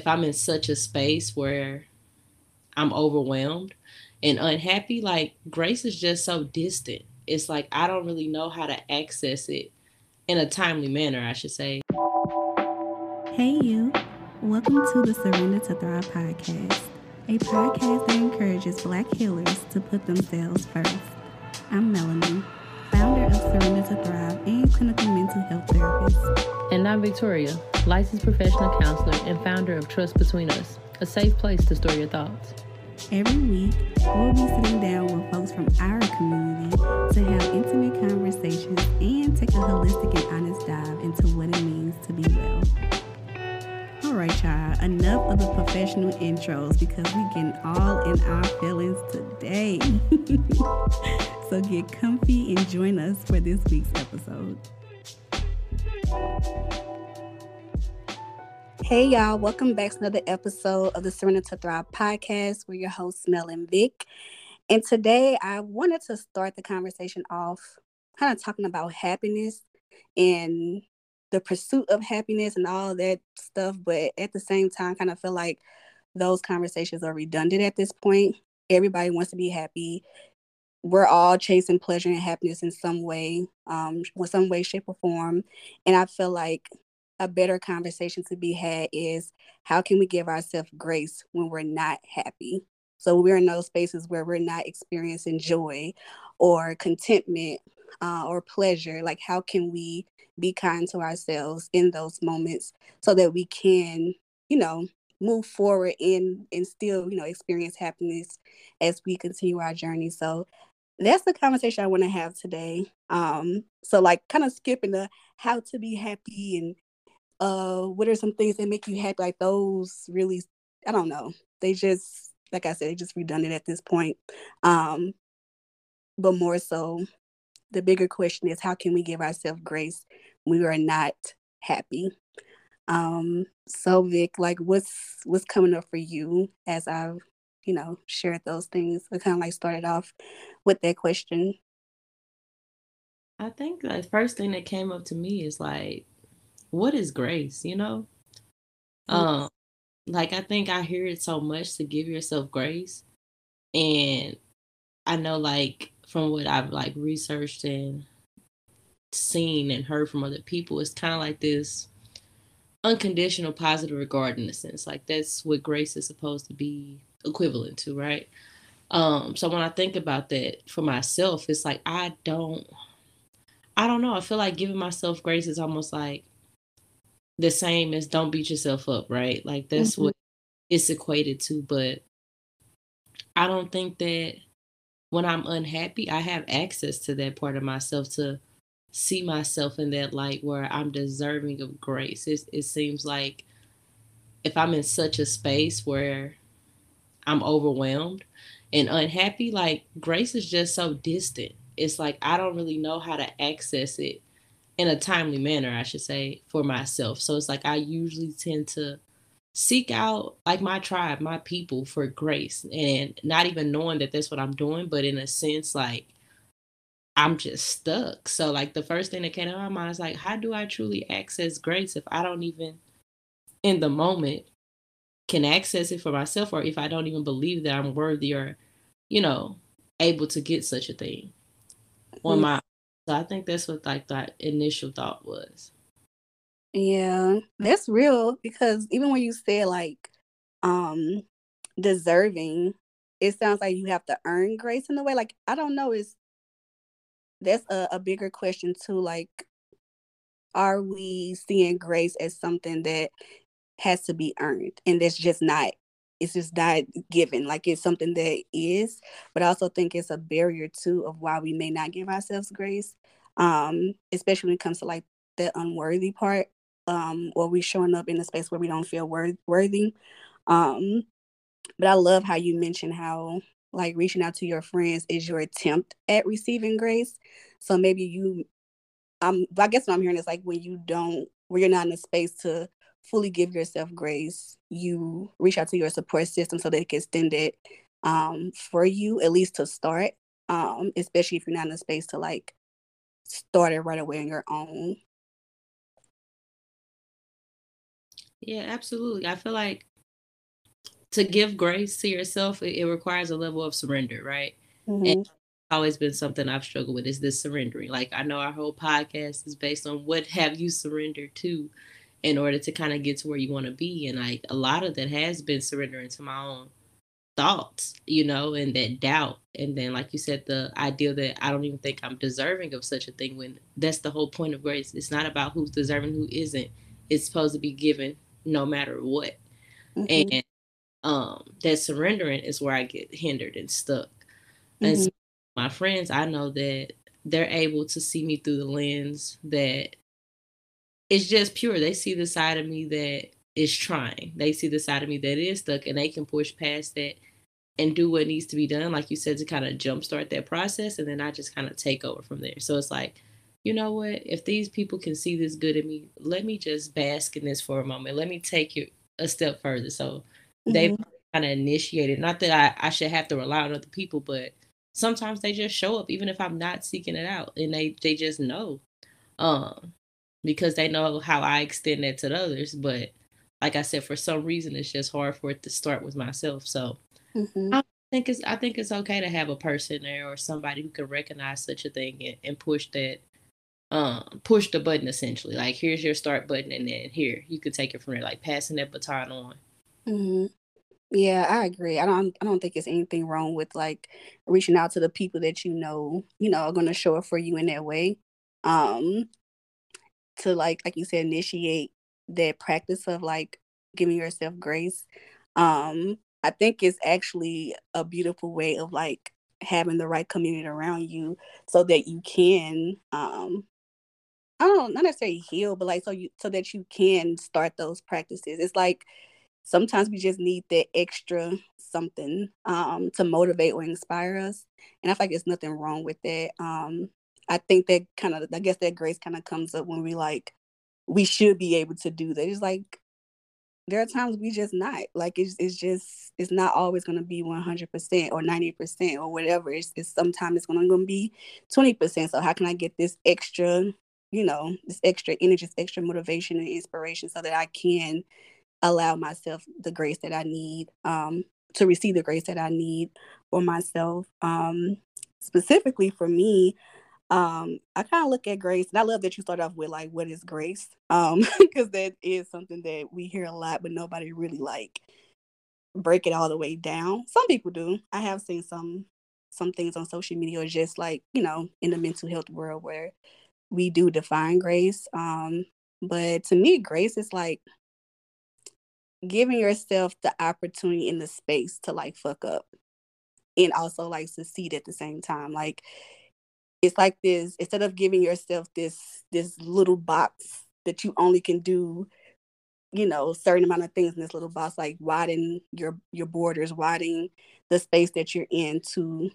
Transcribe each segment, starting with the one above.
if I'm in such a space where I'm overwhelmed and unhappy, like grace is just so distant. It's like I don't really know how to access it in a timely manner, I should say. Hey, you. Welcome to the Surrender to Thrive podcast, a podcast that encourages Black healers to put themselves first. I'm Melony, founder of Surrender to Thrive and clinical mental health therapist. And I'm Victoria, licensed professional counselor and founder of Trust Between Us, a safe place to store your thoughts. Every week, we'll be sitting down with folks from our community to have intimate conversations and take a holistic and honest dive into what it means to be well. Right, y'all, enough of the professional intros because we getting all in our feelings today. so get comfy and join us for this week's episode. Hey, y'all. Welcome back to another episode of the Surrender to Thrive podcast. We're your hosts, Mel and Vic. And today I wanted to start the conversation off kind of talking about happiness and the pursuit of happiness and all that stuff. But at the same time, kind of feel like those conversations are redundant at this point. Everybody wants to be happy. We're all chasing pleasure and happiness in some way, um, in some way, shape, or form. And I feel like a better conversation to be had is how can we give ourselves grace when we're not happy? So we're in those spaces where we're not experiencing joy or contentment uh, or pleasure. Like, how can we be kind to ourselves in those moments so that we can, you know, move forward and and still, you know, experience happiness as we continue our journey. So that's the conversation I want to have today. Um, so like kind of skipping the how to be happy and uh what are some things that make you happy like those really i don't know they just like i said they just redundant at this point um but more so the bigger question is how can we give ourselves grace when we are not happy um so vic like what's what's coming up for you as i've you know shared those things i kind of like started off with that question i think the first thing that came up to me is like what is grace, you know? Um, like I think I hear it so much to give yourself grace. And I know like from what I've like researched and seen and heard from other people, it's kind of like this unconditional positive regard in a sense. Like that's what grace is supposed to be equivalent to, right? Um, so when I think about that for myself, it's like I don't I don't know. I feel like giving myself grace is almost like the same as don't beat yourself up, right? Like that's mm-hmm. what it's equated to. But I don't think that when I'm unhappy, I have access to that part of myself to see myself in that light where I'm deserving of grace. It, it seems like if I'm in such a space where I'm overwhelmed and unhappy, like grace is just so distant. It's like I don't really know how to access it in a timely manner, I should say, for myself. So it's like I usually tend to seek out like my tribe, my people for grace and not even knowing that that's what I'm doing, but in a sense, like I'm just stuck. So like the first thing that came to my mind is like, how do I truly access grace if I don't even in the moment can access it for myself or if I don't even believe that I'm worthy or, you know, able to get such a thing on mm. my so I think that's what like that initial thought was. Yeah, that's real because even when you say like um deserving, it sounds like you have to earn grace in a way. Like I don't know, is that's a, a bigger question too. Like, are we seeing grace as something that has to be earned and that's just not it's just not given like it's something that is but i also think it's a barrier too of why we may not give ourselves grace um especially when it comes to like the unworthy part um or we showing up in a space where we don't feel wor- worthy um but i love how you mentioned how like reaching out to your friends is your attempt at receiving grace so maybe you um i guess what i'm hearing is like when you don't when you're not in a space to fully give yourself grace, you reach out to your support system so they can extend it um, for you, at least to start, um, especially if you're not in a space to like start it right away on your own. Yeah, absolutely. I feel like to give grace to yourself, it, it requires a level of surrender, right? Mm-hmm. And always been something I've struggled with is this surrendering. Like I know our whole podcast is based on what have you surrendered to in order to kind of get to where you want to be. And like a lot of that has been surrendering to my own thoughts, you know, and that doubt. And then, like you said, the idea that I don't even think I'm deserving of such a thing when that's the whole point of grace. It's not about who's deserving, who isn't. It's supposed to be given no matter what. Mm-hmm. And um that surrendering is where I get hindered and stuck. Mm-hmm. And so my friends, I know that they're able to see me through the lens that it's just pure. They see the side of me that is trying. They see the side of me that is stuck and they can push past that and do what needs to be done, like you said, to kind of jumpstart that process. And then I just kind of take over from there. So it's like, you know what? If these people can see this good in me, let me just bask in this for a moment. Let me take it a step further. So mm-hmm. they kind of initiated. Not that I, I should have to rely on other people, but sometimes they just show up, even if I'm not seeking it out, and they they just know, um, because they know how I extend that to others. But like I said, for some reason, it's just hard for it to start with myself. So mm-hmm. I think it's I think it's okay to have a person there or somebody who can recognize such a thing and, and push that um push the button essentially. Like here's your start button and then here you could take it from there like passing that baton on. Mm-hmm. yeah i agree. I don't i don't think it's anything wrong with like reaching out to the people that you know you know are going to show up for you in that way. Um to like like you said initiate that practice of like giving yourself grace. Um i think it's actually a beautiful way of like having the right community around you so that you can um I don't know, not necessarily heal, but like so you so that you can start those practices. It's like sometimes we just need that extra something um to motivate or inspire us. And I feel like there's nothing wrong with that. Um I think that kind of I guess that grace kind of comes up when we like we should be able to do that. It's like there are times we just not like it's, it's just it's not always going to be 100% or 90% or whatever it's, it's sometimes it's going to be 20% so how can i get this extra you know this extra energy this extra motivation and inspiration so that i can allow myself the grace that i need um to receive the grace that i need for myself. Um specifically for me um i kind of look at grace and i love that you start off with like what is grace? Um because that is something that we hear a lot but nobody really like break it all the way down. Some people do. I have seen some some things on social media or just like you know in the mental health world where we do define grace um but to me grace is like giving yourself the opportunity in the space to like fuck up and also like succeed at the same time. Like it's like this instead of giving yourself this this little box that you only can do you know certain amount of things in this little box like widen your your borders widen the space that you're in to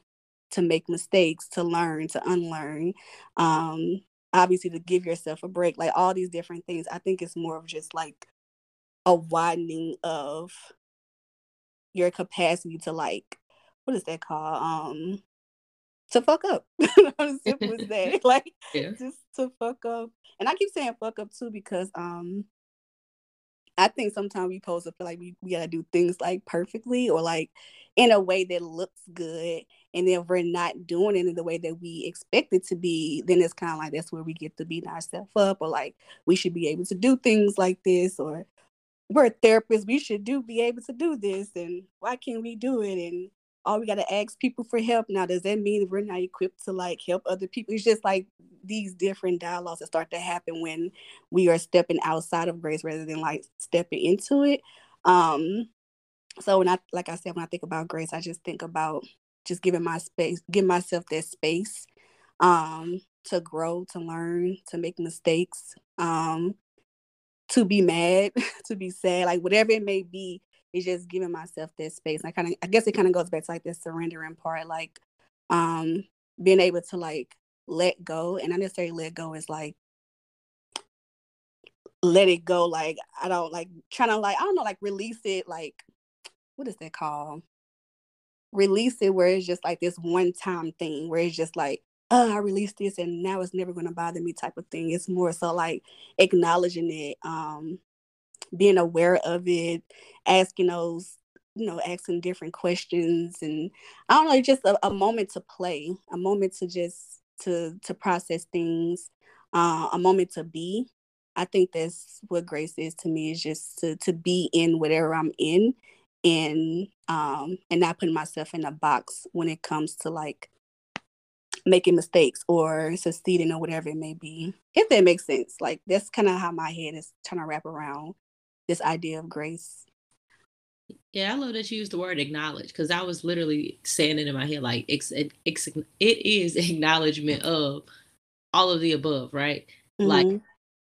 to make mistakes to learn to unlearn um obviously to give yourself a break like all these different things i think it's more of just like a widening of your capacity to like what is that called um to fuck up. as simple as that. like yeah. just to fuck up. And I keep saying fuck up too because um I think sometimes we pose to feel like we, we gotta do things like perfectly or like in a way that looks good. And then if we're not doing it in the way that we expect it to be, then it's kind of like that's where we get to beat ourselves up or like we should be able to do things like this or we're therapists, we should do be able to do this and why can't we do it? And all we got to ask people for help. Now does that mean we're not equipped to like help other people? It's just like these different dialogues that start to happen when we are stepping outside of grace rather than like stepping into it. Um so when i like i said when i think about grace i just think about just giving my space give myself that space um to grow to learn to make mistakes um to be mad to be sad like whatever it may be it's just giving myself that space. I kind of, I guess it kind of goes back to like this surrendering part, like um being able to like let go, and not necessarily let go is like let it go. Like I don't like trying to like I don't know like release it. Like what is that called? Release it where it's just like this one time thing where it's just like oh, I released this and now it's never going to bother me type of thing. It's more so like acknowledging it, um, being aware of it, asking those you know, asking different questions and I don't know, just a, a moment to play, a moment to just to to process things, uh, a moment to be. I think that's what grace is to me is just to to be in whatever I'm in and um and not putting myself in a box when it comes to like making mistakes or succeeding or whatever it may be. If that makes sense. Like that's kind of how my head is trying to wrap around this idea of grace. Yeah, I love that you used the word acknowledge because I was literally saying it in my head like it's, it is acknowledgement of all of the above, right? Mm-hmm. Like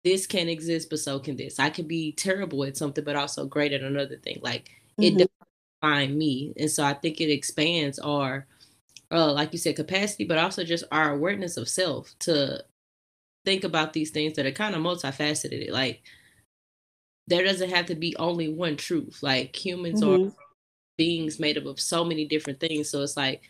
this can exist, but so can this. I can be terrible at something, but also great at another thing. Like mm-hmm. it doesn't define me, and so I think it expands our, uh, like you said, capacity, but also just our awareness of self to think about these things that are kind of multifaceted. Like there doesn't have to be only one truth. Like humans mm-hmm. are beings made up of so many different things. So it's like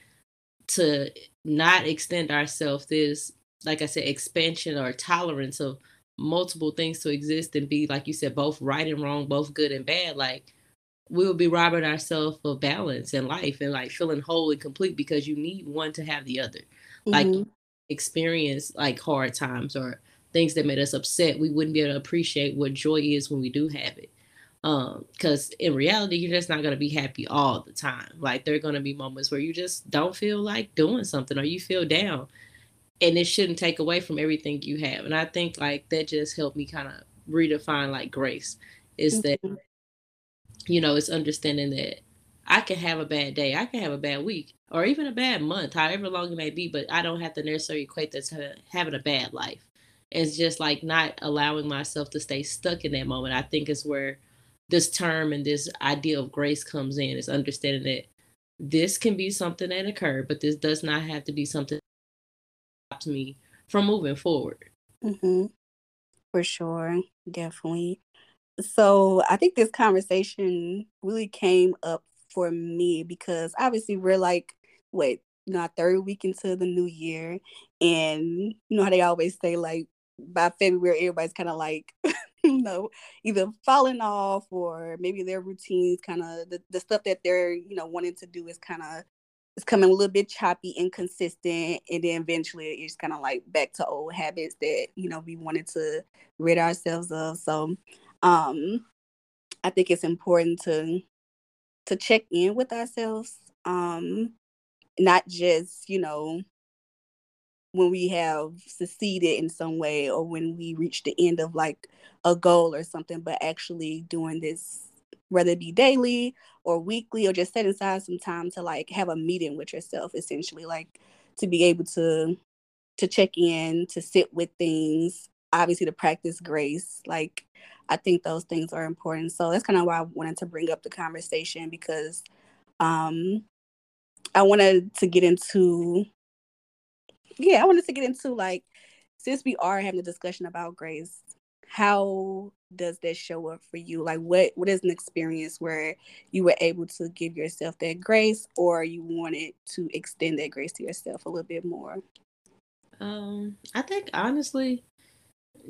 to not extend ourselves this, like I said, expansion or tolerance of multiple things to exist and be, like you said, both right and wrong, both good and bad. Like we will be robbing ourselves of balance in life and like feeling whole and complete because you need one to have the other. Mm-hmm. Like experience like hard times or things that made us upset, we wouldn't be able to appreciate what joy is when we do have it. Um, because in reality, you're just not gonna be happy all the time. Like there are gonna be moments where you just don't feel like doing something or you feel down. And it shouldn't take away from everything you have. And I think like that just helped me kind of redefine like grace is mm-hmm. that you know, it's understanding that I can have a bad day, I can have a bad week, or even a bad month, however long it may be, but I don't have to necessarily equate that to having a bad life it's just like not allowing myself to stay stuck in that moment. I think is where this term and this idea of grace comes in. Is understanding that this can be something that occurred, but this does not have to be something that stops me from moving forward. Mm-hmm. For sure, definitely. So I think this conversation really came up for me because obviously we're like, what, not third week into the new year, and you know how they always say like by February, everybody's kind of like, you know, either falling off or maybe their routines kind of the, the stuff that they're, you know, wanting to do is kind of it's coming a little bit choppy, inconsistent, and then eventually it's kind of like back to old habits that you know we wanted to rid ourselves of. So, um, I think it's important to to check in with ourselves, um, not just you know when we have succeeded in some way or when we reach the end of like a goal or something, but actually doing this, whether it be daily or weekly or just setting aside some time to like have a meeting with yourself, essentially, like to be able to to check in, to sit with things, obviously to practice grace. Like I think those things are important. So that's kind of why I wanted to bring up the conversation because um I wanted to get into yeah, I wanted to get into like since we are having a discussion about grace, how does that show up for you? Like what what is an experience where you were able to give yourself that grace or you wanted to extend that grace to yourself a little bit more? Um, I think honestly,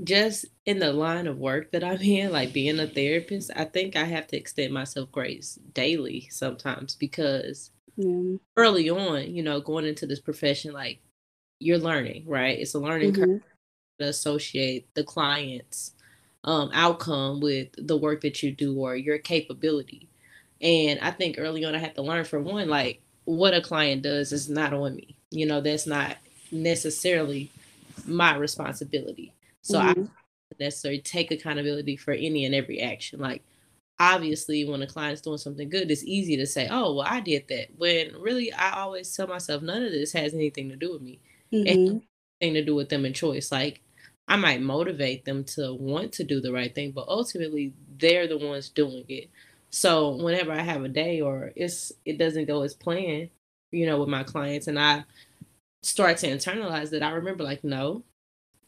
just in the line of work that I'm in, like being a therapist, I think I have to extend myself grace daily sometimes because yeah. early on, you know, going into this profession, like you're learning, right? It's a learning mm-hmm. curve to associate the client's um, outcome with the work that you do or your capability. And I think early on, I had to learn for one, like what a client does is not on me. You know, that's not necessarily my responsibility. So mm-hmm. I necessarily take accountability for any and every action. Like obviously when a client's doing something good, it's easy to say, oh, well, I did that. When really I always tell myself none of this has anything to do with me mm-hmm. thing to do with them in choice. Like I might motivate them to want to do the right thing, but ultimately they're the ones doing it. So whenever I have a day or it's it doesn't go as planned, you know, with my clients and I start to internalize that, I remember like, no,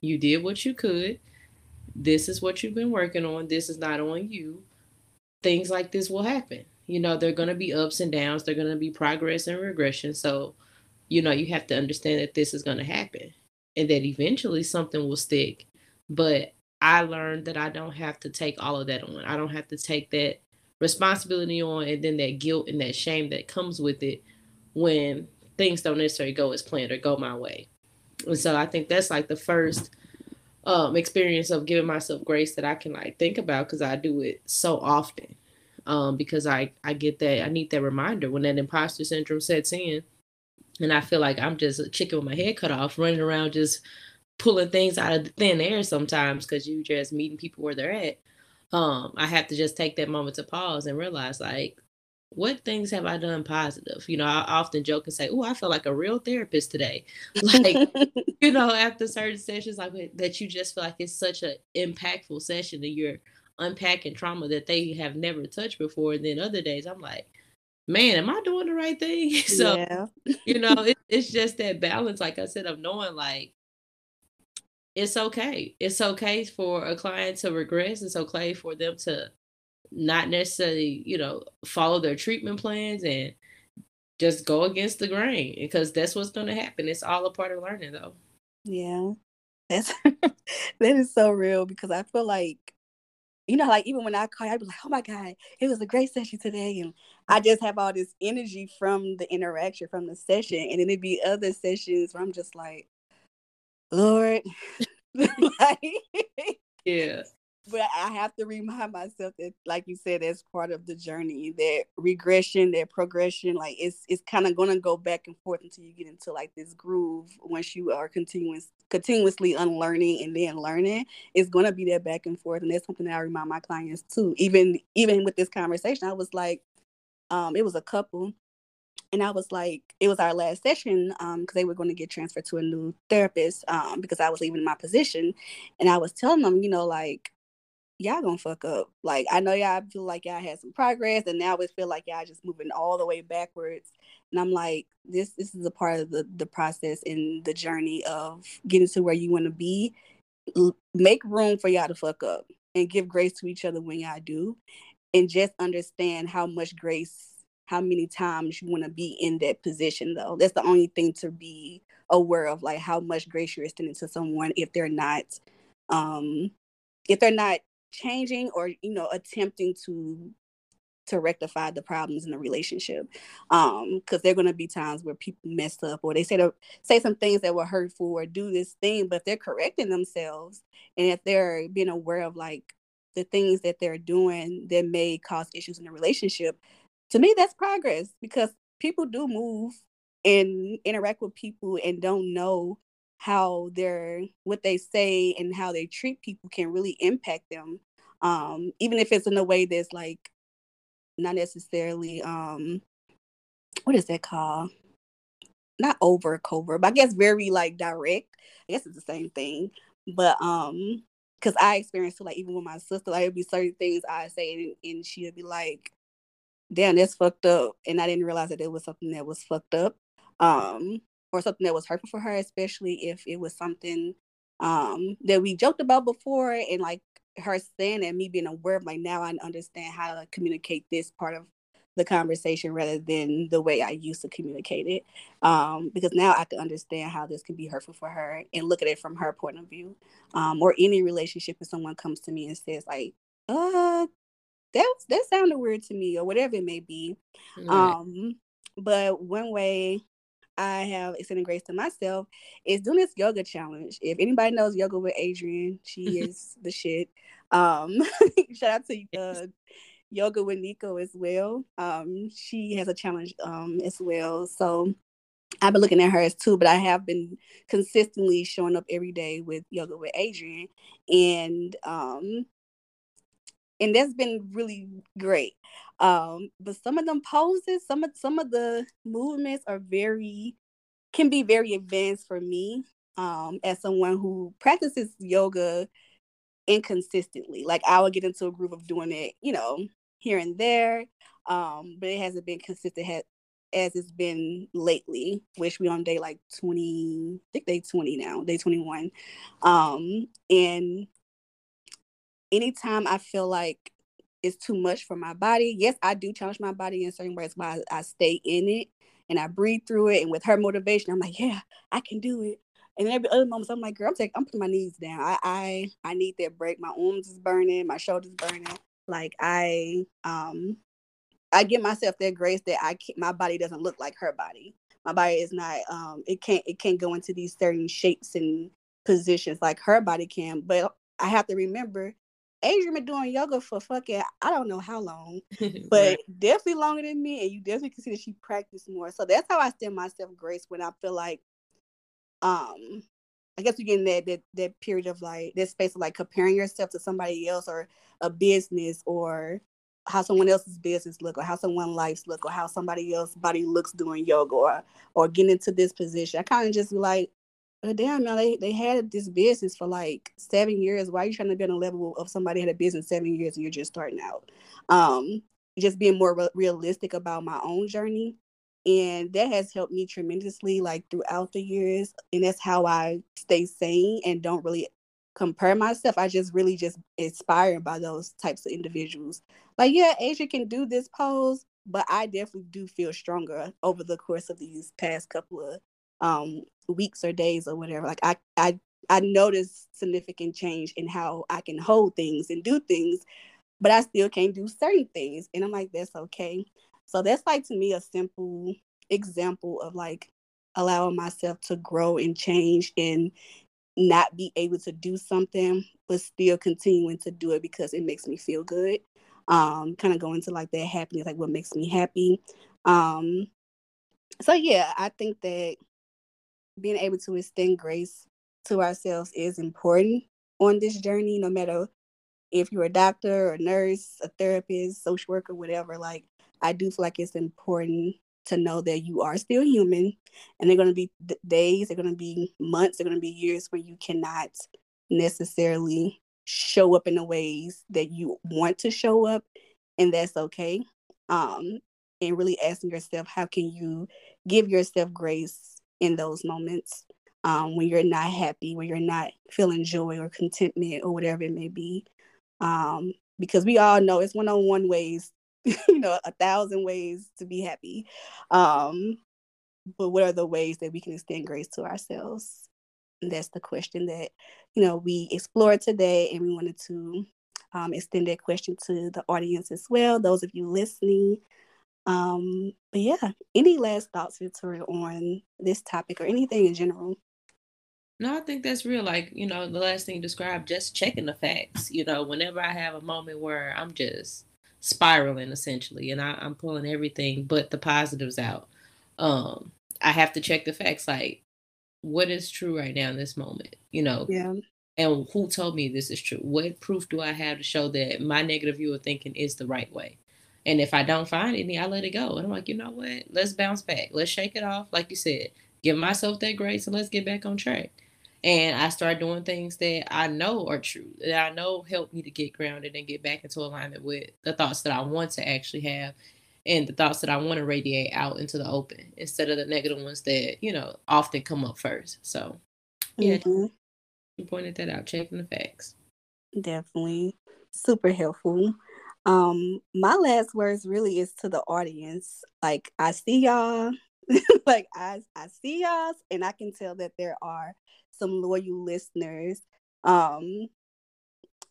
you did what you could. This is what you've been working on. This is not on you. Things like this will happen. You know, they're going to be ups and downs. They're going to be progress and regression. So you know, you have to understand that this is going to happen and that eventually something will stick. But I learned that I don't have to take all of that on. I don't have to take that responsibility on and then that guilt and that shame that comes with it when things don't necessarily go as planned or go my way. And so I think that's like the first um, experience of giving myself grace that I can like think about because I do it so often. Um, because I I get that I need that reminder when that imposter syndrome sets in, and I feel like I'm just a chicken with my head cut off, running around just pulling things out of thin air sometimes because you just meeting people where they're at. Um, I have to just take that moment to pause and realize like what things have I done positive? You know, I often joke and say, "Oh, I feel like a real therapist today." Like, you know, after certain sessions like that, you just feel like it's such an impactful session, and you're unpacking trauma that they have never touched before. And then other days, I'm like, "Man, am I doing the right thing?" so, yeah. you know, it, it's just that balance, like I said, of knowing like it's okay. It's okay for a client to regress. It's okay for them to not necessarily, you know, follow their treatment plans and just go against the grain because that's what's going to happen. It's all a part of learning, though. Yeah, that's that is so real because I feel like, you know, like even when I call, I'd be like, "Oh my god, it was a great session today," and I just have all this energy from the interaction from the session, and then it'd be other sessions where I'm just like, Lord, like, yeah, but I have to remind myself that, like you said, that's part of the journey. That regression, that progression, like it's it's kind of going to go back and forth until you get into like this groove. Once you are continuous continuously unlearning and then learning, it's going to be that back and forth, and that's something that I remind my clients too. Even even with this conversation, I was like, um, it was a couple and I was like, it was our last session um, because um, they were going to get transferred to a new therapist um, because I was leaving my position, and I was telling them, you know, like y'all gonna fuck up. Like I know y'all feel like y'all had some progress, and now it feel like y'all just moving all the way backwards. And I'm like, this this is a part of the the process and the journey of getting to where you want to be. L- make room for y'all to fuck up and give grace to each other when y'all do, and just understand how much grace, how many times you want to be in that position. Though that's the only thing to be aware of, like how much grace you're extending to someone if they're not um if they're not changing or you know attempting to to rectify the problems in the relationship um because there are going to be times where people mess up or they say to say some things that were hurtful or do this thing but they're correcting themselves and if they're being aware of like the things that they're doing that may cause issues in the relationship to me that's progress because people do move and interact with people and don't know how their what they say and how they treat people can really impact them um even if it's in a way that's like not necessarily um what is that called? Not over covert but i guess very like direct. I guess it's the same thing but um because i experienced it like even with my sister like it'd be certain things i say and, and she'd be like damn that's fucked up and i didn't realize that it was something that was fucked up um or something that was hurtful for her, especially if it was something um that we joked about before and like her saying and me being aware of like now I understand how to communicate this part of the conversation rather than the way I used to communicate it. Um, because now I can understand how this can be hurtful for her and look at it from her point of view. Um, or any relationship if someone comes to me and says like, uh, that that sounded weird to me or whatever it may be. Right. Um, but one way I have extended grace to myself is doing this yoga challenge. If anybody knows yoga with Adriene, she is the shit. Um, shout out to uh, yoga with Nico as well. Um, she has a challenge um as well. So I've been looking at hers too, but I have been consistently showing up every day with yoga with Adriene, and um, and that's been really great. Um, but some of them poses, some of some of the movements are very can be very advanced for me um, as someone who practices yoga inconsistently. Like I would get into a group of doing it, you know, here and there, um, but it hasn't been consistent as it's been lately. Which we on day like twenty, I think day twenty now, day twenty one, um, and anytime I feel like it's too much for my body. Yes, I do challenge my body in certain ways, but I, stay in it and I breathe through it. And with her motivation, I'm like, yeah, I can do it. And then every other moments, I'm like, girl, I'm taking, I'm putting my knees down. I, I, I need that break. My arms is burning, my shoulders burning. Like I um I give myself that grace that I can't, my body doesn't look like her body. My body is not um it can't it can't go into these certain shapes and positions like her body can. But I have to remember Adriene been doing yoga for fucking I don't know how long, but definitely longer than me. And you definitely can see that she practiced more. So that's how I extend myself grace when I feel like um I guess we get in that, that that period of like that space of like comparing yourself to somebody else or a business or how someone else's business look or how someone lives look or how somebody else's body looks doing yoga or or getting into this position. I kind of just be like, oh, damn, man, they, they had this business for like seven years. Why are you trying to be on a level of somebody had a business seven years and you're just starting out? Um, just being more re- realistic about my own journey. And that has helped me tremendously, like throughout the years. And that's how I stay sane and don't really compare myself. I just really just inspired by those types of individuals. Like, yeah, Asia can do this pose, but I definitely do feel stronger over the course of these past couple of um, weeks or days or whatever. Like I I I noticed significant change in how I can hold things and do things, but I still can't do certain things. And I'm like, that's okay. So that's like to me a simple example of like allowing myself to grow and change and not be able to do something, but still continuing to do it because it makes me feel good. Um, kind of going to like that happiness, like what makes me happy. Um, so yeah, I think that being able to extend grace to ourselves is important on this journey, no matter if you're a doctor or a nurse, a therapist, social worker, whatever. Like, I do feel like it's important to know that you are still human and they're going to be days, they're going to be months, they're going to be years where you cannot necessarily show up in the ways that you want to show up, and that's okay. Um, and really asking yourself, how can you give yourself grace in those moments um, when you're not happy, when you're not feeling joy or contentment or whatever it may be. Um, because we all know it's one on one ways, you know, a thousand ways to be happy. Um, but what are the ways that we can extend grace to ourselves? And that's the question that, you know, we explored today, and we wanted to um, extend that question to the audience as well. Those of you listening, um, but yeah, any last thoughts, Victoria, on this topic or anything in general? No, I think that's real. Like, you know, the last thing you described, just checking the facts. You know, whenever I have a moment where I'm just spiraling essentially and I, am pulling everything but the positives out, um, I have to check the facts like what is true right now in this moment, you know? Yeah. And who told me this is true? What proof do I have to show that my negative view of thinking is the right way? And if I don't find any, I let it go. And I'm like, you know what? Let's bounce back. Let's shake it off. Like you said, give myself that grace and let's get back on track. And I start doing things that I know are true, that I know help me to get grounded and get back into alignment with the thoughts that I want to actually have and the thoughts that I want to radiate out into the open instead of the negative ones that, you know, often come up first. So, yeah, mm-hmm. you pointed that out, checking the facts. Definitely. Super helpful. Um, my last words really is to the audience. Like I see y'all, like I I see y'all, and I can tell that there are some loyal listeners um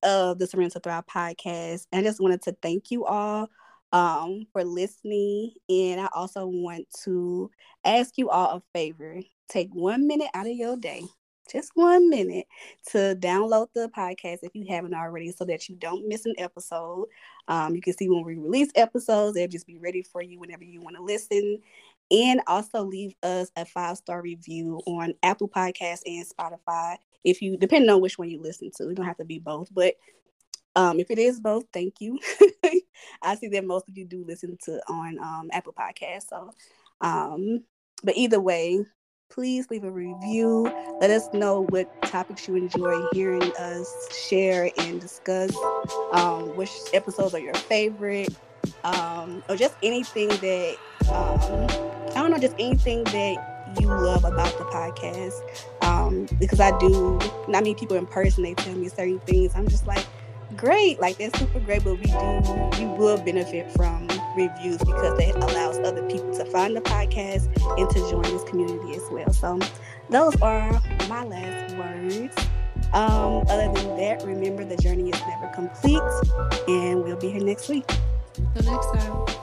of the Surrender to Thrive podcast. And I just wanted to thank you all um for listening. And I also want to ask you all a favor. Take one minute out of your day just one minute to download the podcast if you haven't already so that you don't miss an episode. Um, you can see when we release episodes, they'll just be ready for you whenever you want to listen. And also leave us a five star review on Apple Podcasts and Spotify. If you, depending on which one you listen to, it don't have to be both, but um, if it is both, thank you. I see that most of you do listen to on um, Apple Podcasts. So, um, but either way, please leave a review. Let us know what topics you enjoy hearing us share and discuss. Um, which episodes are your favorite, um, or just anything that um, I don't know, just anything that you love about the podcast. Um, because I do not many people in person. They tell me certain things. I'm just like, great, like that's super great. But we do, we will benefit from reviews because that allows other people find the podcast and to join this community as well. So those are my last words. Um, other than that, remember the journey is never complete, and we'll be here next week. Until next time.